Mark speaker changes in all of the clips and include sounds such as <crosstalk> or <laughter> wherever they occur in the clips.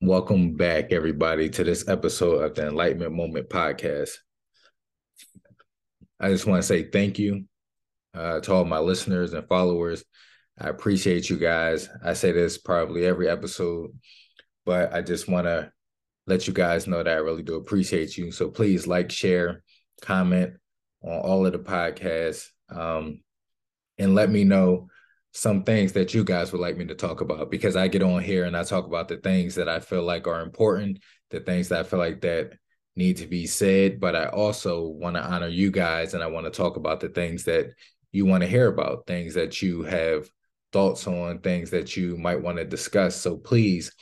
Speaker 1: Welcome back, everybody, to this episode of the Enlightenment Moment podcast. I just want to say thank you uh, to all my listeners and followers. I appreciate you guys. I say this probably every episode, but I just want to let you guys know that I really do appreciate you. So please like, share, comment on all of the podcasts, um, and let me know some things that you guys would like me to talk about because I get on here and I talk about the things that I feel like are important, the things that I feel like that need to be said, but I also want to honor you guys and I want to talk about the things that you want to hear about, things that you have thoughts on, things that you might want to discuss. So please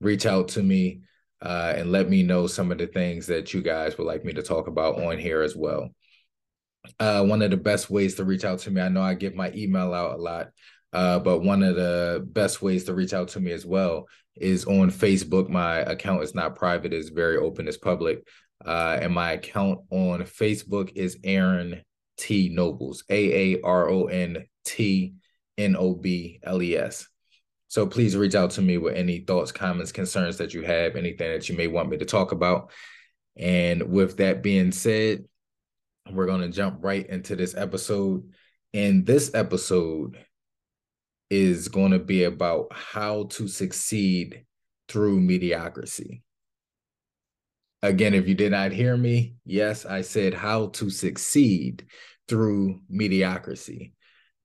Speaker 1: reach out to me uh, and let me know some of the things that you guys would like me to talk about on here as well. Uh, one of the best ways to reach out to me, I know I give my email out a lot, uh, but one of the best ways to reach out to me as well is on Facebook. My account is not private; it's very open, it's public. Uh, and my account on Facebook is Aaron T Nobles, A A R O N T N O B L E S. So please reach out to me with any thoughts, comments, concerns that you have, anything that you may want me to talk about. And with that being said, we're going to jump right into this episode. In this episode, is going to be about how to succeed through mediocrity. Again, if you did not hear me, yes, I said how to succeed through mediocrity.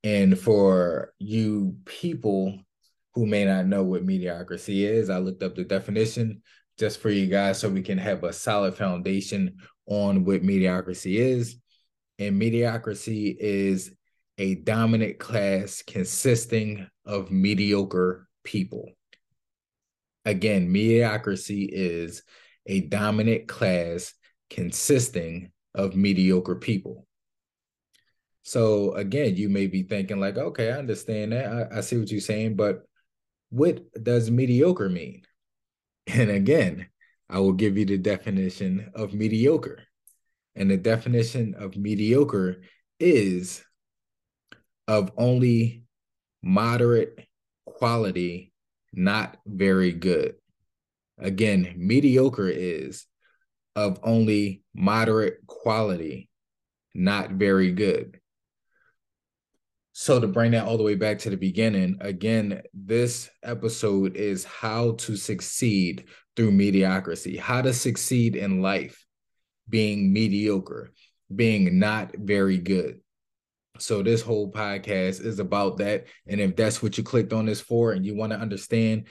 Speaker 1: And for you people who may not know what mediocrity is, I looked up the definition just for you guys so we can have a solid foundation on what mediocrity is. And mediocrity is a dominant class consisting of mediocre people. Again, mediocrity is a dominant class consisting of mediocre people. So again, you may be thinking like, okay, I understand that. I, I see what you're saying, but what does mediocre mean? <laughs> And again, I will give you the definition of mediocre. And the definition of mediocre is of only moderate quality, not very good. Again, mediocre is of only moderate quality, not very good. So, to bring that all the way back to the beginning, again, this episode is how to succeed through mediocrity, how to succeed in life being mediocre, being not very good. So this whole podcast is about that. And if that's what you clicked on this for and you want to understand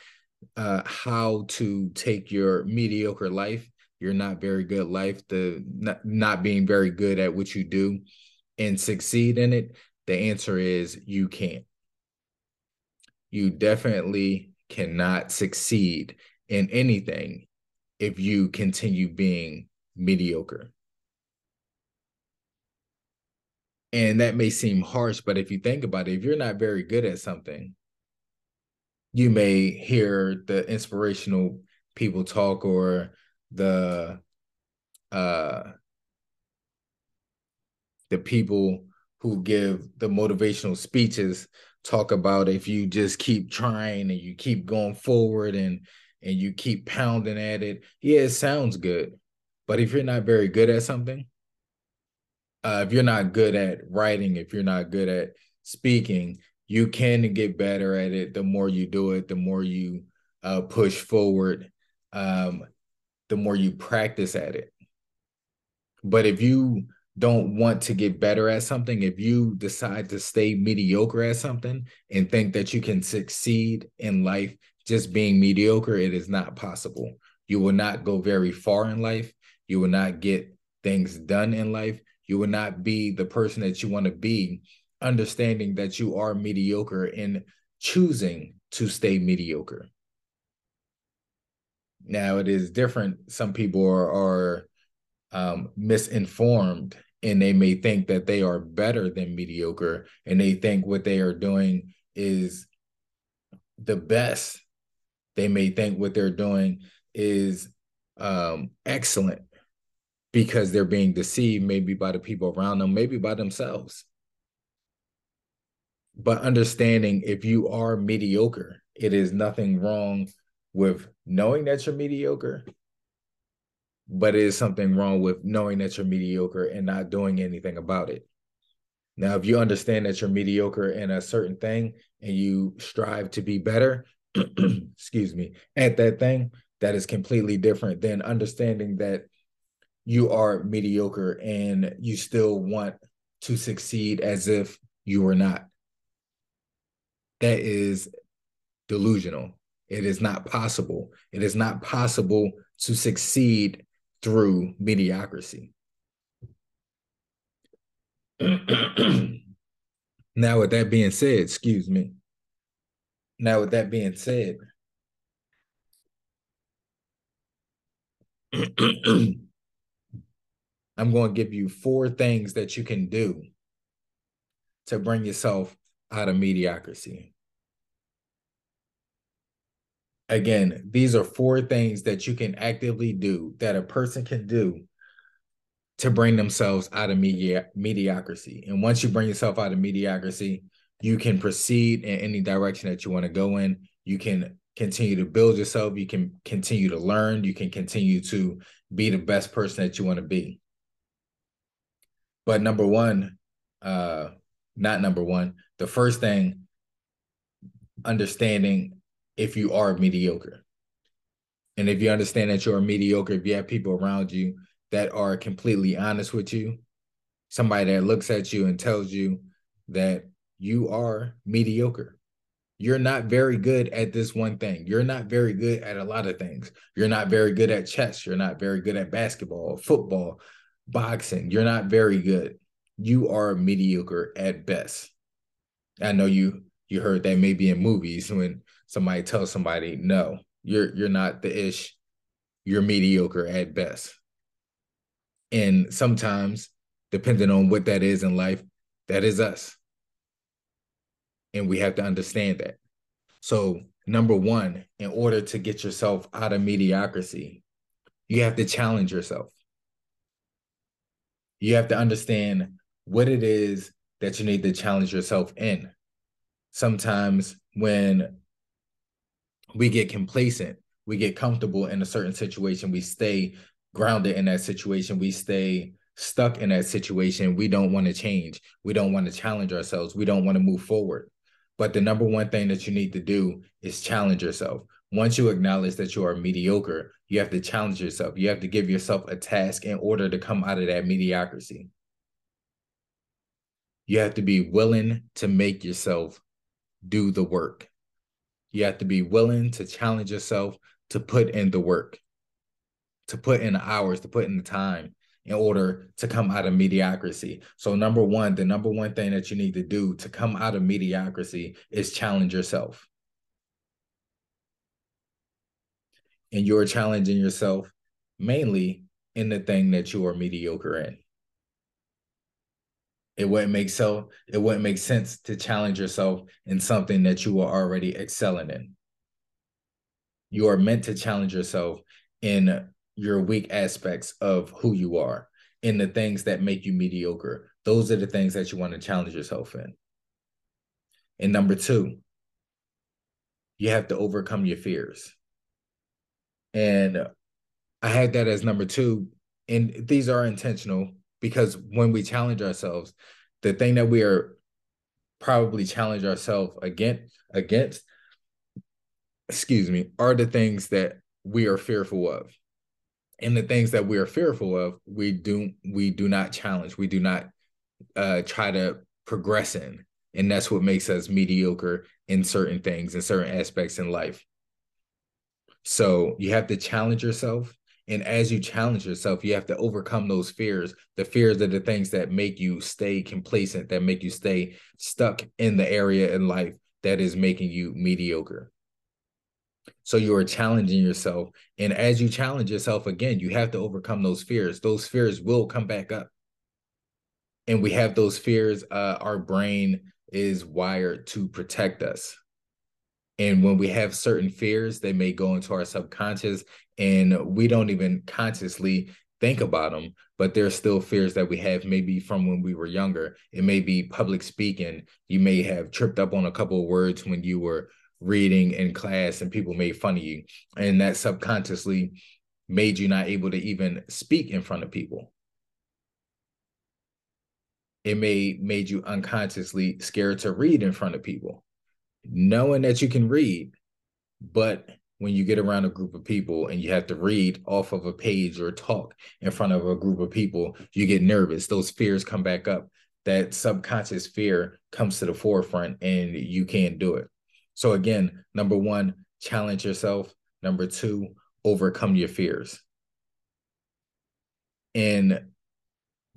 Speaker 1: uh, how to take your mediocre life, your not very good life, the not, not being very good at what you do and succeed in it, the answer is you can't. You definitely cannot succeed in anything if you continue being mediocre. And that may seem harsh, but if you think about it, if you're not very good at something, you may hear the inspirational people talk or the uh the people who give the motivational speeches talk about if you just keep trying and you keep going forward and and you keep pounding at it. Yeah it sounds good but if you're not very good at something uh, if you're not good at writing, if you're not good at speaking, you can get better at it. The more you do it, the more you uh, push forward, um, the more you practice at it. But if you don't want to get better at something, if you decide to stay mediocre at something and think that you can succeed in life just being mediocre, it is not possible. You will not go very far in life. You will not get things done in life you will not be the person that you want to be, understanding that you are mediocre and choosing to stay mediocre. Now it is different. Some people are, are um, misinformed and they may think that they are better than mediocre and they think what they are doing is the best. They may think what they're doing is um, excellent because they're being deceived, maybe by the people around them, maybe by themselves. But understanding if you are mediocre, it is nothing wrong with knowing that you're mediocre, but it is something wrong with knowing that you're mediocre and not doing anything about it. Now, if you understand that you're mediocre in a certain thing and you strive to be better, <clears throat> excuse me, at that thing, that is completely different than understanding that you are mediocre and you still want to succeed as if you were not. That is delusional. It is not possible. It is not possible to succeed through mediocrity. <clears throat> now, with that being said, excuse me. Now, with that being said, <clears throat> I'm going to give you four things that you can do to bring yourself out of mediocrity. Again, these are four things that you can actively do that a person can do to bring themselves out of medi- mediocrity. And once you bring yourself out of mediocrity, you can proceed in any direction that you want to go in. You can continue to build yourself. You can continue to learn. You can continue to be the best person that you want to be. But number one, uh, not number one, the first thing, understanding if you are mediocre. And if you understand that you're mediocre, if you have people around you that are completely honest with you, somebody that looks at you and tells you that you are mediocre. You're not very good at this one thing. You're not very good at a lot of things. You're not very good at chess. You're not very good at basketball, football, boxing. You're not very good. You are mediocre at best. I know you you heard that maybe in movies when somebody tells somebody, no, you're you're not the ish, you're mediocre at best. And sometimes, depending on what that is in life, that is us. And we have to understand that. So, number one, in order to get yourself out of mediocrity, you have to challenge yourself. You have to understand what it is that you need to challenge yourself in. Sometimes when we get complacent, we get comfortable in a certain situation, we stay grounded in that situation, we stay stuck in that situation. We don't want to change. We don't want to challenge ourselves. We don't want to move forward. But the number one thing that you need to do is challenge yourself. Once you acknowledge that you are mediocre, you have to challenge yourself. You have to give yourself a task in order to come out of that mediocrity. You have to be willing to make yourself do the work. You have to be willing to challenge yourself to put in the work, to put in the hours, to put in the time in order to come out of mediocrity. So, number one, the number one thing that you need to do to come out of mediocrity is challenge yourself. And you're challenging yourself mainly in the thing that you are mediocre in. It wouldn't make so it wouldn't make sense to challenge yourself in something that you are already excelling in. You are meant to challenge yourself in your weak aspects of who you are, in the things that make you mediocre. Those are the things that you want to challenge yourself in. And number two, you have to overcome your fears. And I had that as number two. And these are intentional because when we challenge ourselves, the thing that we are probably challenge ourselves against against excuse me are the things that we are fearful of. And the things that we are fearful of we do we do not challenge. We do not uh try to progress in. And that's what makes us mediocre in certain things in certain aspects in life so you have to challenge yourself and as you challenge yourself, you have to overcome those fears. The fears are the things that make you stay complacent, that make you stay stuck in the area in life that is making you mediocre. So you are challenging yourself. And as you challenge yourself again, you have to overcome those fears. Those fears will come back up. And we have those fears. Uh, our brain is wired to protect us. And when we have certain fears, they may go into our subconscious and we don't even consciously think about them, but there's still fears that we have maybe from when we were younger. It may be public speaking. You may have tripped up on a couple of words when you were reading in class and people made fun of you. And that subconsciously made you not able to even speak in front of people. It may made you unconsciously scared to read in front of people. Knowing that you can read, but when you get around a group of people and you have to read off of a page or talk in front of a group of people, you get nervous. Those fears come back up. That subconscious fear comes to the forefront and you can't do it. So, again, number one, challenge yourself. Number two, overcome your fears. And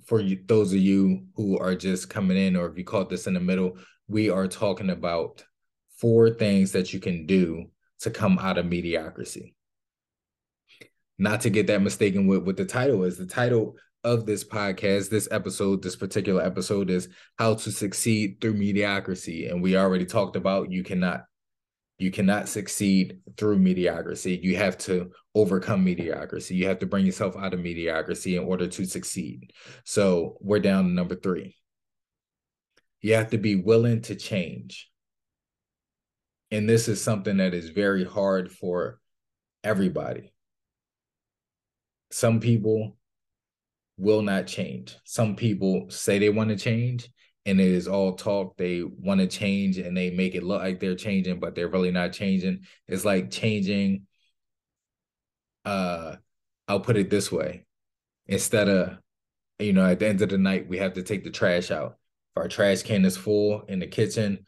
Speaker 1: for you, those of you who are just coming in, or if you caught this in the middle, we are talking about four things that you can do to come out of mediocrity. Not to get that mistaken with what the title is. The title of this podcast, this episode, this particular episode is How to Succeed Through Mediocrity. And we already talked about you cannot you cannot succeed through mediocrity. You have to overcome mediocrity. You have to bring yourself out of mediocrity in order to succeed. So we're down to number three. You have to be willing to change and this is something that is very hard for everybody. Some people will not change. Some people say they want to change and it is all talk. They want to change and they make it look like they're changing but they're really not changing. It's like changing uh i'll put it this way. Instead of you know at the end of the night we have to take the trash out. If our trash can is full in the kitchen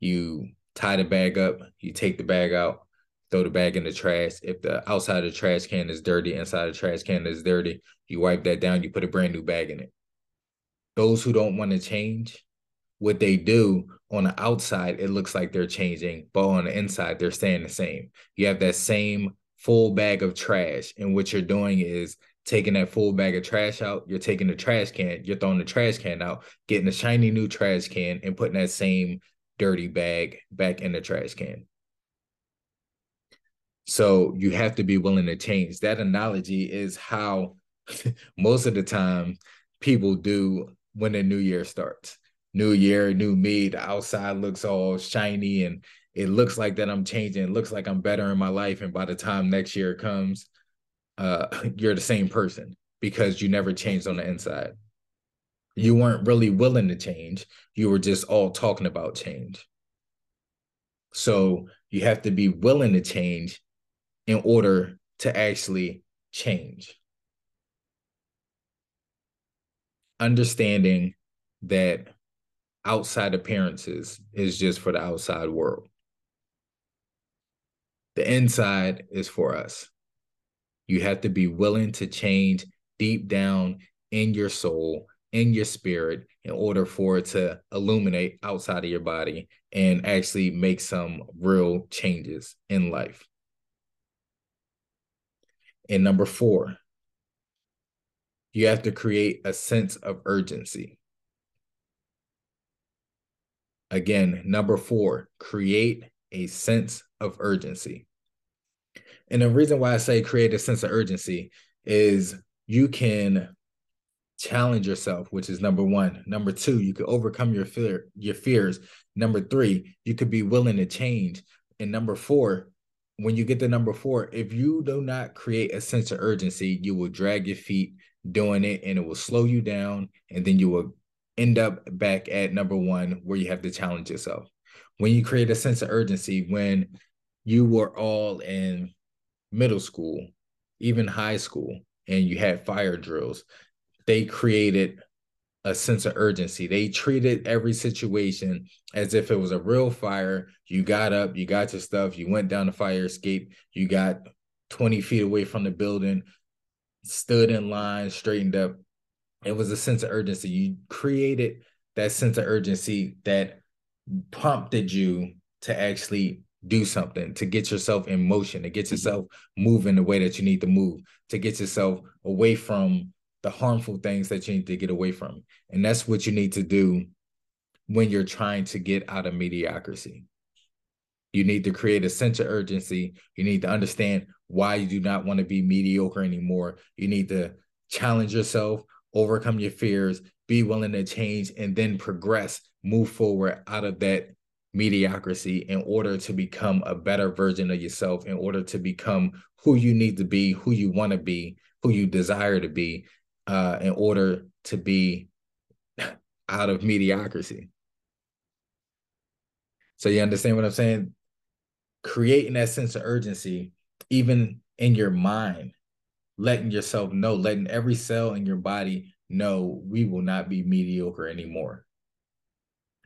Speaker 1: you tie the bag up, you take the bag out, throw the bag in the trash. If the outside of the trash can is dirty, inside of the trash can is dirty, you wipe that down, you put a brand new bag in it. Those who don't want to change, what they do on the outside, it looks like they're changing, but on the inside, they're staying the same. You have that same full bag of trash, and what you're doing is taking that full bag of trash out, you're taking the trash can, you're throwing the trash can out, getting a shiny new trash can, and putting that same dirty bag back in the trash can. So you have to be willing to change. That analogy is how <laughs> most of the time people do when the new year starts. New year, new me. The outside looks all shiny and it looks like that I'm changing. It looks like I'm better in my life. And by the time next year comes, uh, <laughs> you're the same person because you never changed on the inside you weren't really willing to change. You were just all talking about change. So you have to be willing to change in order to actually change. Understanding that outside appearances is just for the outside world. The inside is for us. You have to be willing to change deep down in your soul in your spirit in order for it to illuminate outside of your body and actually make some real changes in life. And number four, you have to create a sense of urgency. Again, number four, create a sense of urgency. And the reason why I say create a sense of urgency is you can challenge yourself which is number one. Number two you could overcome your fear your fears. Number three you could be willing to change. And number four when you get to number four if you do not create a sense of urgency you will drag your feet doing it and it will slow you down. And then you will end up back at number one where you have to challenge yourself. When you create a sense of urgency when you were all in middle school even high school and you had fire drills they created a sense of urgency. They treated every situation as if it was a real fire. You got up, you got your stuff, you went down the fire escape, you got 20 feet away from the building, stood in line, straightened up. It was a sense of urgency. You created that sense of urgency that prompted you to actually do something, to get yourself in motion, to get mm-hmm. yourself moving the way that you need to move, to get yourself away from the harmful things that you need to get away from. And that's what you need to do when you're trying to get out of mediocrity. You need to create a sense of urgency. You need to understand why you do not want to be mediocre anymore. You need to challenge yourself, overcome your fears, be willing to change, and then progress, move forward out of that mediocrity in order to become a better version of yourself, in order to become who you need to be, who you want to be, who you desire to be, uh, in order to be out of mediocrity. So you understand what I'm saying? Creating that sense of urgency, even in your mind, letting yourself know, letting every cell in your body know we will not be mediocre anymore.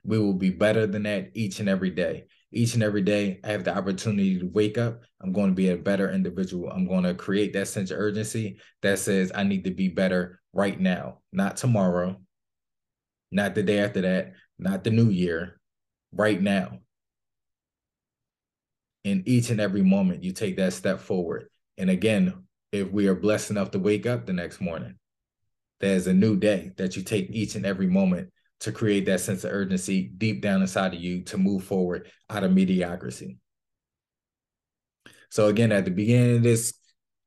Speaker 1: We will be better than that each and every day. Each and every day, I have the opportunity to wake up. I'm going to be a better individual. I'm going to create that sense of urgency that says I need to be better right now, not tomorrow, not the day after that, not the new year, right now. In each and every moment, you take that step forward. And again, if we are blessed enough to wake up the next morning, there's a new day that you take each and every moment to create that sense of urgency deep down inside of you to move forward out of mediocrity. So again, at the beginning of this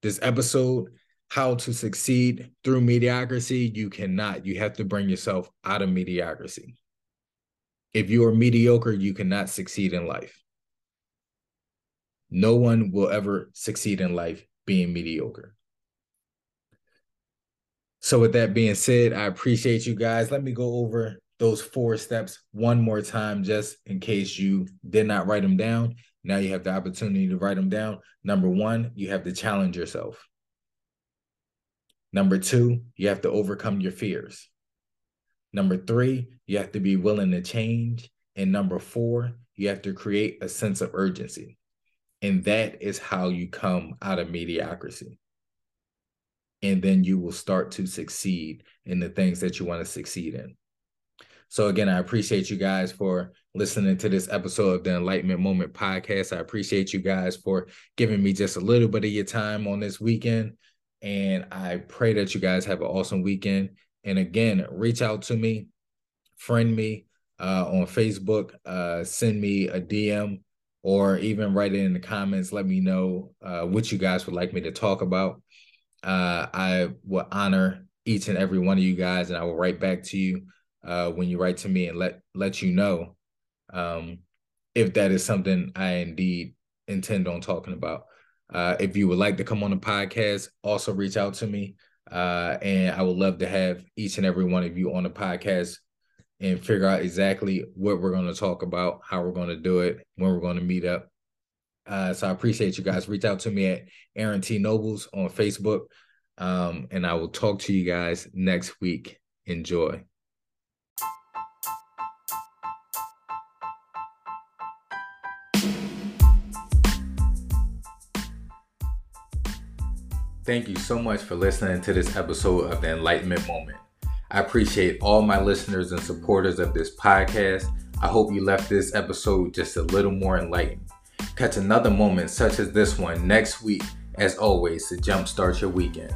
Speaker 1: this episode, how to succeed through mediocrity, you cannot. You have to bring yourself out of mediocrity. If you are mediocre, you cannot succeed in life. No one will ever succeed in life being mediocre. So, with that being said, I appreciate you guys. Let me go over those four steps one more time, just in case you did not write them down. Now you have the opportunity to write them down. Number one, you have to challenge yourself. Number two, you have to overcome your fears. Number three, you have to be willing to change. And number four, you have to create a sense of urgency. And that is how you come out of mediocrity. And then you will start to succeed in the things that you want to succeed in. So, again, I appreciate you guys for listening to this episode of the Enlightenment Moment podcast. I appreciate you guys for giving me just a little bit of your time on this weekend. And I pray that you guys have an awesome weekend. And again, reach out to me, friend me uh, on Facebook, uh, send me a DM or even write it in the comments. Let me know uh, what you guys would like me to talk about. Uh, I will honor each and every one of you guys, and I will write back to you uh, when you write to me and let let you know um, if that is something I indeed intend on talking about. Uh, if you would like to come on the podcast, also reach out to me. Uh, and I would love to have each and every one of you on the podcast and figure out exactly what we're going to talk about, how we're going to do it, when we're going to meet up. Uh, so I appreciate you guys. Reach out to me at Aaron T. Nobles on Facebook. Um, and I will talk to you guys next week. Enjoy. Thank you so much for listening to this episode of the Enlightenment Moment. I appreciate all my listeners and supporters of this podcast. I hope you left this episode just a little more enlightened. Catch another moment such as this one next week, as always, to jumpstart your weekend.